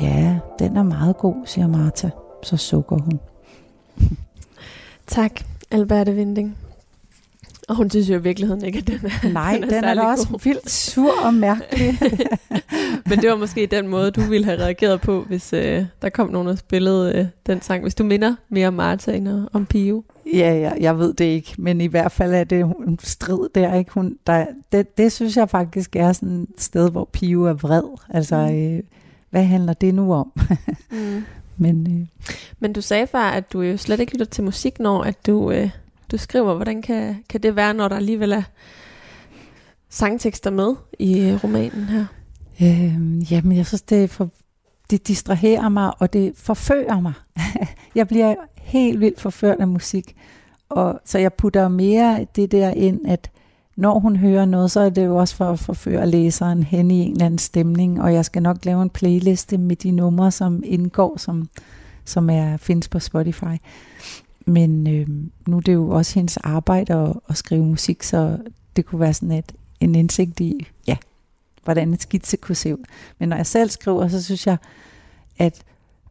Ja, den er meget god, siger Martha. Så sukker hun. Tak, Alberte Vinding. Og hun synes jo i virkeligheden ikke, at den er Nej, den er, den er da også god. vildt sur og mærkelig. Men det var måske den måde, du ville have reageret på, hvis øh, der kom nogen og spillede øh, den sang. Hvis du minder mere om Martha end om Pio. ja, ja, jeg ved det ikke, men i hvert fald er det en strid der, ikke? Hun, der det, det synes jeg faktisk er sådan et sted, hvor Pio er vred. Altså, Mm. øh, hvad handler det nu om? Mm. Men øh, Men du sagde før, at du jo slet ikke lytter til musik, når at du, øh, du skriver. Hvordan kan, kan det være, når der alligevel er sangtekster med i øh, romanen her? øh, jamen, jeg synes, det, er for, det distraherer mig, og det forfører mig. jeg bliver helt vildt forført af musik. Og, så jeg putter mere det der ind, at når hun hører noget, så er det jo også for at forføre læseren hen i en eller anden stemning, og jeg skal nok lave en playliste med de numre, som indgår, som, som er findes på Spotify. Men øh, nu er det jo også hendes arbejde at, at skrive musik, så det kunne være sådan et, en indsigt i, ja, hvordan et skitse kunne se ud. Men når jeg selv skriver, så synes jeg, at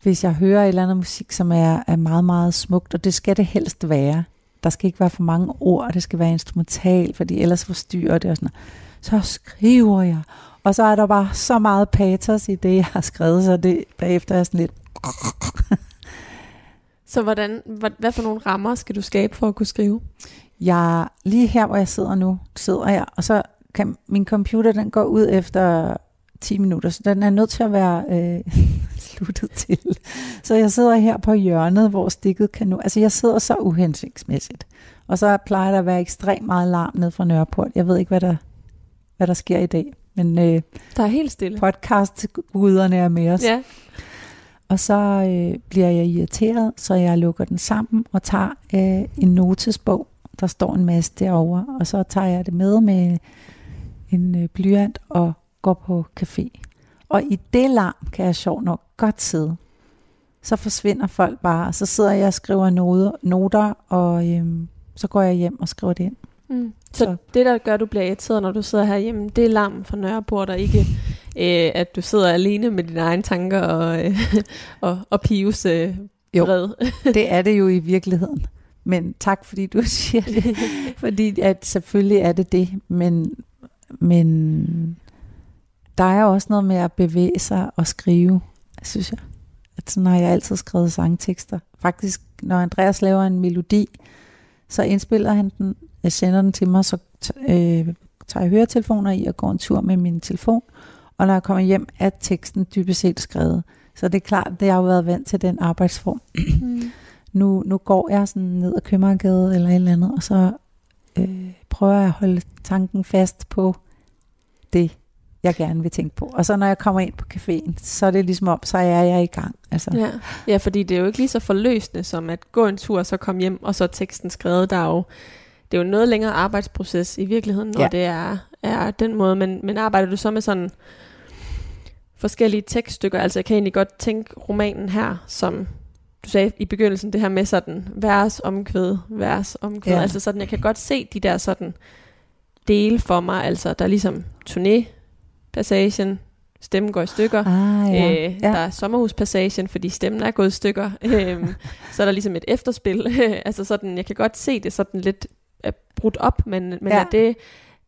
hvis jeg hører et eller andet musik, som er, er meget, meget smukt, og det skal det helst være, der skal ikke være for mange ord, det skal være instrumental, fordi ellers forstyrrer det og sådan noget. Så skriver jeg. Og så er der bare så meget patos i det, jeg har skrevet, så det bagefter er sådan lidt... Så hvordan, hvad, hvad for nogle rammer skal du skabe for at kunne skrive? Jeg, lige her, hvor jeg sidder nu, sidder jeg, og så kan min computer, den går ud efter 10 minutter, så den er nødt til at være øh, sluttet til. Så jeg sidder her på hjørnet, hvor stikket kan nu... Altså, jeg sidder så uhensigtsmæssigt. Og så plejer der at være ekstremt meget larm ned fra Nørreport. Jeg ved ikke, hvad der, hvad der sker i dag, men øh, Der er helt stille. podcast-guderne er med os. Ja. Og så øh, bliver jeg irriteret, så jeg lukker den sammen og tager øh, en notesbog. Der står en masse derovre, og så tager jeg det med med en øh, blyant og går på café. Og i det larm kan jeg sjovt nok godt sidde. Så forsvinder folk bare, og så sidder jeg og skriver noter, noter og øhm, så går jeg hjem og skriver det ind. Mm. Så, Så- det, der gør, at du bliver irriteret, når du sidder herhjemme, det er larm fra Nørreport, og ikke øh, at du sidder alene med dine egne tanker og, øh, og, og Pius øh, Jo. Det er det jo i virkeligheden. Men tak, fordi du siger det. fordi at selvfølgelig er det det, men, men der er også noget med at bevæge sig og skrive, synes jeg. At sådan har jeg altid skrevet sangtekster. Faktisk, når Andreas laver en melodi, så indspiller han den, jeg sender den til mig, så t- øh, tager jeg høretelefoner i og går en tur med min telefon. Og når jeg kommer hjem, er teksten dybest set skrevet. Så det er klart, jeg har jo været vant til den arbejdsform mm. nu, nu går jeg sådan ned ad Købmagergade eller et eller andet, og så øh, prøver jeg at holde tanken fast på det, jeg gerne vil tænke på. Og så når jeg kommer ind på caféen, så er det ligesom om, så er jeg i gang. Altså, Ja. ja, fordi det er jo ikke lige så forløsende som at gå en tur, så komme hjem, og så er teksten skrevet. Der er jo, det er jo noget længere arbejdsproces i virkeligheden, når Ja. det er, er den måde. Men, men arbejder du så med sådan forskellige tekststykker? Altså jeg kan egentlig godt tænke romanen her, som du sagde i begyndelsen, det her med sådan vers, omkvæd, vers, omkvæd. Ja. Altså sådan, jeg kan godt se de der sådan dele for mig. Altså der er ligesom turné, passagen, stemmen går i stykker. Ah, ja. Øh, ja. Der er sommerhuspassagen, fordi stemmen er gået i stykker. øhm, så er der ligesom et efterspil. altså sådan, jeg kan godt se det sådan lidt øh, brudt op, men, men Ja. er, det,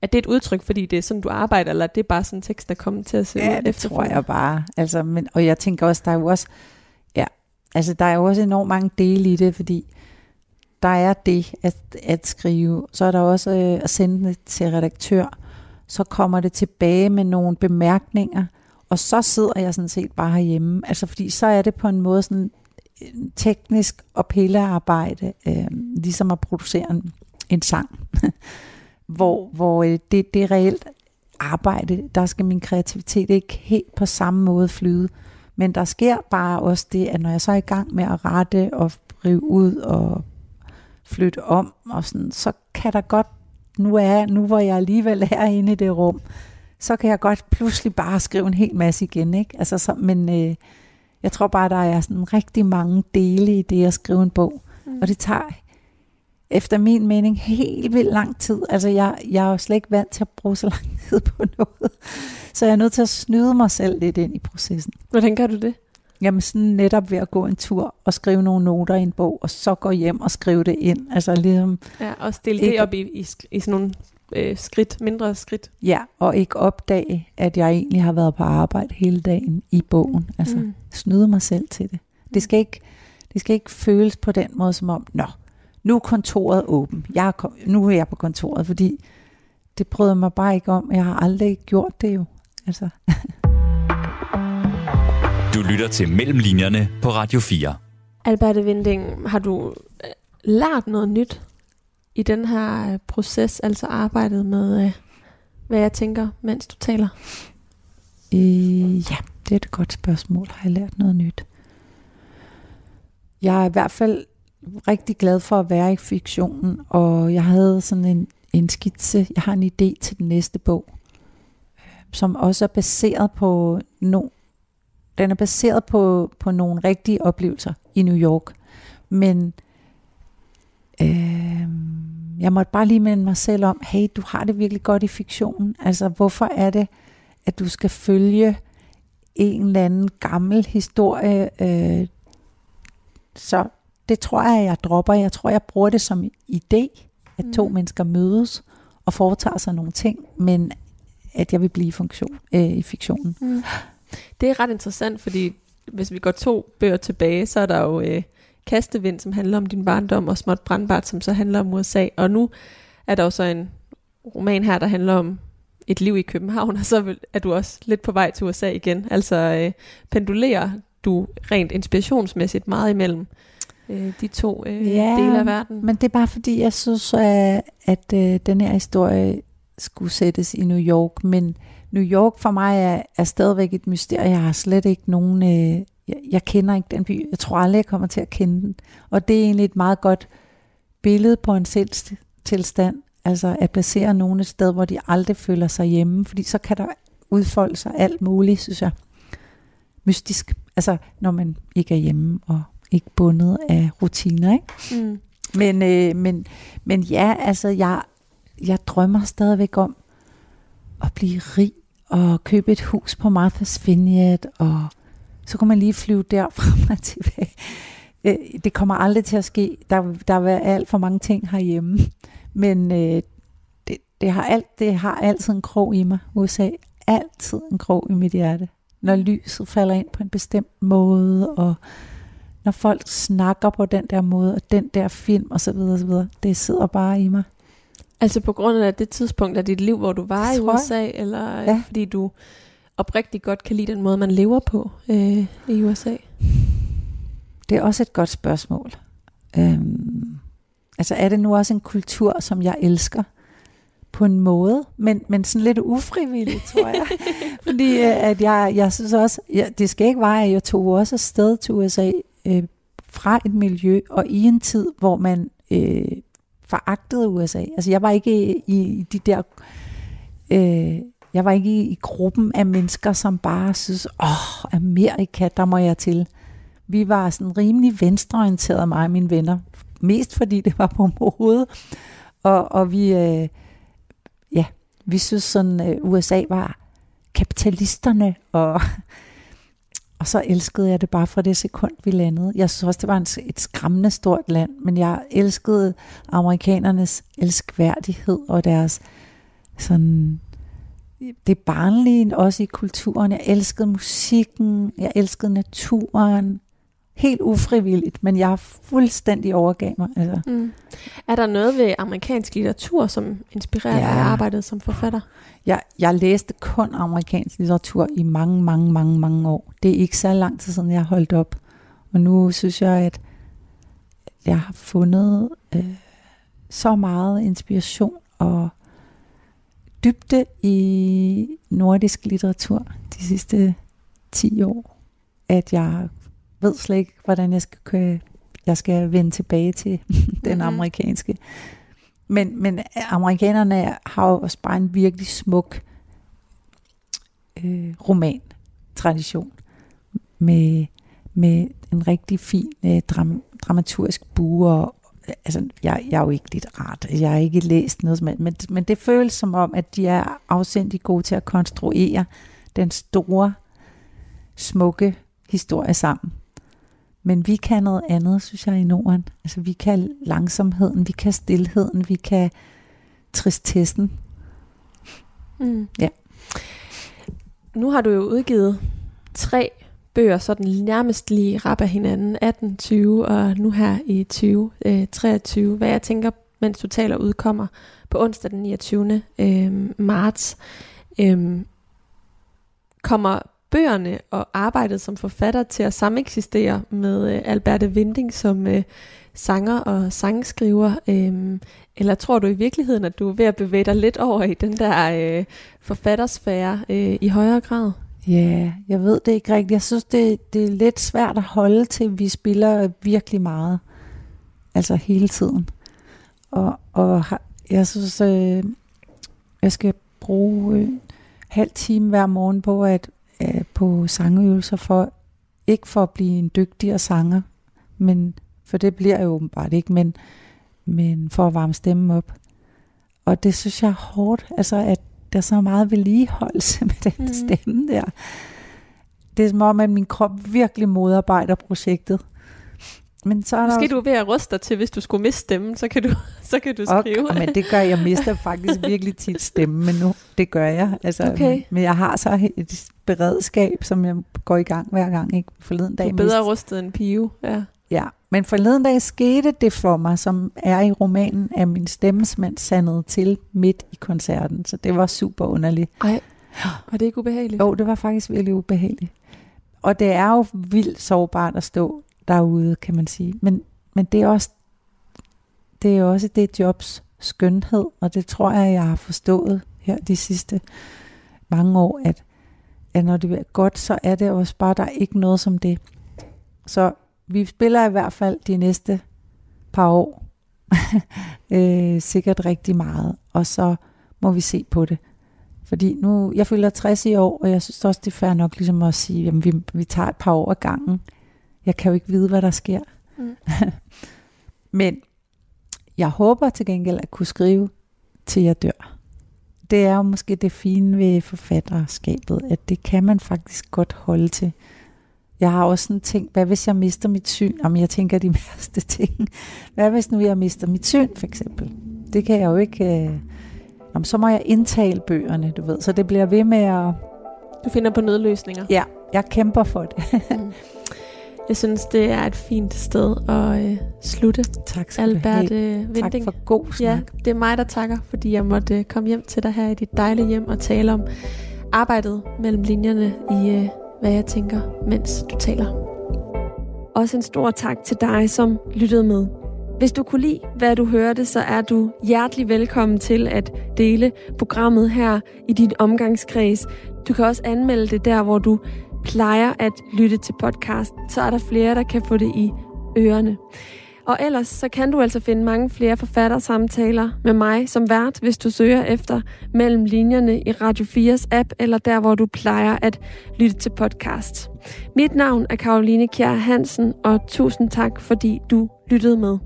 er det et udtryk, fordi det er sådan, du arbejder, eller er det bare sådan, teksten er kommet til at se Ja, ud det tror jeg bare. Altså, men, og jeg tænker også, der er jo også, ja, altså der er jo også enormt mange dele i det, fordi der er det at, at skrive. Så er der også øh, at sende det til redaktør. Så kommer det tilbage med nogle bemærkninger, og så sidder jeg sådan set bare herhjemme. Altså fordi så er det på en måde sådan øh, teknisk og pillearbejde, øh, ligesom at producere en, en sang, hvor, hvor øh, det, det er reelt arbejde. Der skal min kreativitet ikke helt på samme måde flyde. Men der sker bare også det, at når jeg så er i gang med at rette og rive ud og flytte om, og sådan, så kan der godt, nu, er, nu hvor jeg alligevel er inde i det rum, så kan jeg godt pludselig bare skrive en hel masse igen. Ikke? Altså, så, men øh, jeg tror bare, der er sådan rigtig mange dele i det at skrive en bog. Mm. Og det tager efter min mening helt vildt lang tid. Altså jeg, jeg er jo slet ikke vant til at bruge så lang tid på noget. Så jeg er nødt til at snyde mig selv lidt ind i processen. Hvordan gør du det? Jamen sådan netop ved at gå en tur og skrive nogle noter i en bog, og så gå hjem og skrive det ind. Altså ligesom... Ja, og stille ikke, det op i, i, i sådan nogle øh, skridt, mindre skridt. Ja, og ikke opdage, at jeg egentlig har været på arbejde hele dagen i bogen. Altså mm. snyde mig selv til det. Det skal ikke, det skal ikke føles på den måde som om, nå, nu er kontoret åben. Jeg er, nu er jeg på kontoret, fordi det bryder mig bare ikke om. Jeg har aldrig gjort det jo. Altså. du lytter til Mellemlinjerne på Radio 4. Alberte Vinding, har du øh, lært noget nyt i den her øh, proces, altså arbejdet med, øh, hvad jeg tænker, mens du taler? Øh, ja, det er et godt spørgsmål. Har jeg lært noget nyt? Jeg er i hvert fald rigtig glad for at være i fiktionen, og jeg havde sådan en, en skitse, jeg har en idé til den næste bog, som også er baseret på no, den er baseret på, på nogle rigtige oplevelser i New York. Men øh, jeg måtte bare lige minde mig selv om, hey, du har det virkelig godt i fiktionen. Altså, hvorfor er det, at du skal følge en eller anden gammel historie? Øh, så det tror jeg, jeg dropper. Jeg tror, jeg bruger det som idé, at to mm. mennesker mødes og foretager sig nogle ting, men at jeg vil blive i, funktion, øh, i fiktionen. Mm. Det er ret interessant, fordi hvis vi går to bøger tilbage, så er der jo øh, Kastevind, som handler om din barndom, og Småt Brandbart, som så handler om USA. Og nu er der jo så en roman her, der handler om et liv i København, og så er du også lidt på vej til USA igen. Altså øh, pendulerer du rent inspirationsmæssigt meget imellem øh, de to øh, ja, dele af verden. men det er bare fordi, jeg synes, at, at øh, den her historie skulle sættes i New York, men New York for mig er, er stadigvæk et mysterie. Jeg har slet ikke nogen... Øh, jeg, jeg kender ikke den by. Jeg tror aldrig, jeg kommer til at kende den. Og det er egentlig et meget godt billede på en tilstand. Altså at placere nogen et sted, hvor de aldrig føler sig hjemme. Fordi så kan der udfolde sig alt muligt, synes jeg. Mystisk. Altså når man ikke er hjemme og ikke bundet af rutiner. Ikke? Mm. Men, øh, men, men ja, altså jeg, jeg drømmer stadigvæk om at blive rig og købe et hus på Martha's Vineyard, og så kan man lige flyve derfra og tilbage. Øh, det kommer aldrig til at ske. Der, der vil alt for mange ting herhjemme. Men øh, det, det, har alt, det har altid en krog i mig, USA. Altid en krog i mit hjerte. Når lyset falder ind på en bestemt måde, og når folk snakker på den der måde, og den der film og så videre, videre. Det sidder bare i mig. Altså på grund af det tidspunkt af dit liv, hvor du var i USA, eller ja. fordi du oprigtigt godt kan lide den måde, man lever på øh, i USA? Det er også et godt spørgsmål. Øhm, altså er det nu også en kultur, som jeg elsker? på en måde, men, men sådan lidt ufrivilligt, tror jeg. Fordi øh, at jeg, jeg synes også, ja, det skal ikke være, at jeg tog også afsted til USA øh, fra et miljø, og i en tid, hvor man øh, foragtede USA. Altså jeg var ikke i, i de der... Øh, jeg var ikke i, i gruppen af mennesker, som bare synes, åh, Amerika, der må jeg til. Vi var sådan rimelig venstreorienterede, mig og mine venner. Mest fordi det var på mode. Og, og vi, øh, ja, vi synes sådan, øh, USA var kapitalisterne, og og så elskede jeg det bare fra det sekund, vi landede. Jeg synes også, det var en, et skræmmende stort land, men jeg elskede amerikanernes elskværdighed og deres sådan det barnlige også i kulturen. Jeg elskede musikken, jeg elskede naturen, helt ufrivilligt, men jeg fuldstændig overgav mig. Altså. Mm. Er der noget ved amerikansk litteratur, som inspirerer Ja. dig arbejdet som forfatter? Jeg, jeg læste kun amerikansk litteratur i mange, mange, mange, mange år. Det er ikke så lang tid siden, jeg har holdt op. Og nu synes jeg, at jeg har fundet øh, så meget inspiration og dybde i nordisk litteratur de sidste 10 år, at jeg ved slet ikke, hvordan jeg skal, kø- jeg skal vende tilbage til den Mhm. amerikanske. Men, men amerikanerne har jo også bare en virkelig smuk øh, roman-tradition med, med en rigtig fin øh, dram, dramaturgisk bue. Og, altså, jeg, jeg er jo ikke lidt rart. Jeg har ikke læst noget, som, men, men det føles som om, at de er afsindig gode til at konstruere den store, smukke historie sammen. Men vi kan noget andet, synes jeg, i Norden. Altså, vi kan langsomheden, vi kan stillheden, vi kan tristessen. Mm. Ja. Nu har du jo udgivet tre bøger, sådan nærmest lige rap af hinanden, 18, 20 og nu her i 20, øh, 23, hvad jeg tænker, mens du taler, udkommer på onsdag den 29. Øh, marts. Øh, kommer bøgerne og arbejdet som forfatter til at sameksistere med øh, Alberte Vinding som øh, sanger og sangskriver? Øh, eller tror du i virkeligheden, at du er ved at bevæge dig lidt over i den der øh, forfattersfære øh, i højere grad? Ja, yeah, jeg ved det ikke rigtigt. Jeg synes, det, det er lidt svært at holde til, vi spiller virkelig meget. Altså hele tiden. Og, og jeg synes, øh, jeg skal bruge øh, halv time hver morgen på at øh, på sangøvelser for ikke for at blive en dygtigere sanger, men for det bliver jeg jo åbenbart ikke, men, men for at varme stemmen op. Og det synes jeg er hårdt, altså at der er så meget vedligeholdelse med den mm. stemme der. Det er som om, at min krop virkelig modarbejder projektet. Men så er der Måske også- du er ved at ruste dig til, hvis du skulle miste stemmen, så kan du, så kan du skrive. og, men det gør jeg mister faktisk virkelig tit stemme, men nu det gør jeg. Altså, Okay. Men jeg har så et beredskab, som jeg går i gang hver gang. Ikke? Forleden du dag er bedre mistede- rustet end Pio. Ja. Ja, men forleden dag skete det for mig, som er i romanen, at min stemme simpelthen sandede til midt i koncerten. Så det var super underligt. Ej, var det ikke ubehageligt? Jo, det var faktisk virkelig ubehageligt. Og det er jo vildt sårbart at stå derude, kan man sige. Men, men det er også det er også det jobs skønhed, og det tror jeg, jeg har forstået her de sidste mange år, at, at når det er godt, så er det også bare, der er ikke noget som det. Så vi spiller i hvert fald de næste par år øh, sikkert rigtig meget, og så må vi se på det. Fordi nu, jeg føler 60 i år, og jeg synes også, det er fair nok ligesom at sige, jamen vi, vi tager et par år ad gangen. Jeg kan jo ikke vide, hvad der sker. Mm. Men jeg håber til gengæld at kunne skrive, til jeg dør. Det er jo måske det fine ved forfatterskabet, at det kan man faktisk godt holde til. Jeg har også sådan tænkt, hvad hvis jeg mister mit syn? Jamen, jeg tænker de værste ting. Hvad hvis nu jeg mister mit syn, for eksempel? Det kan jeg jo ikke... Øh... Jamen, så må jeg indtale bøgerne, du ved. Så det bliver ved med at... Du finder på nødløsninger. Ja, jeg kæmper for det. Mm. Jeg synes, det er et fint sted at øh, slutte. tak skal du Albert have. øh, Tak Vinding. for god snak. Ja, det er mig, der takker, fordi jeg måtte øh, komme hjem til dig her i dit dejlige hjem og tale om arbejdet mellem linjerne i, øh, hvad jeg tænker, mens du taler. Også en stor tak til dig, som lyttede med. Hvis du kunne lide, hvad du hørte, så er du hjertelig velkommen til at dele programmet her i din omgangskreds. Du kan også anmelde det der, hvor du plejer at lytte til podcast. Så er der flere, der kan få det i ørerne. Og ellers så kan du altså finde mange flere forfattersamtaler med mig som vært, hvis du søger efter mellem linjerne i Radio 4's app, eller der, hvor du plejer at lytte til podcast. Mit navn er Karoline Kjær Hansen, og tusind tak, fordi du lyttede med.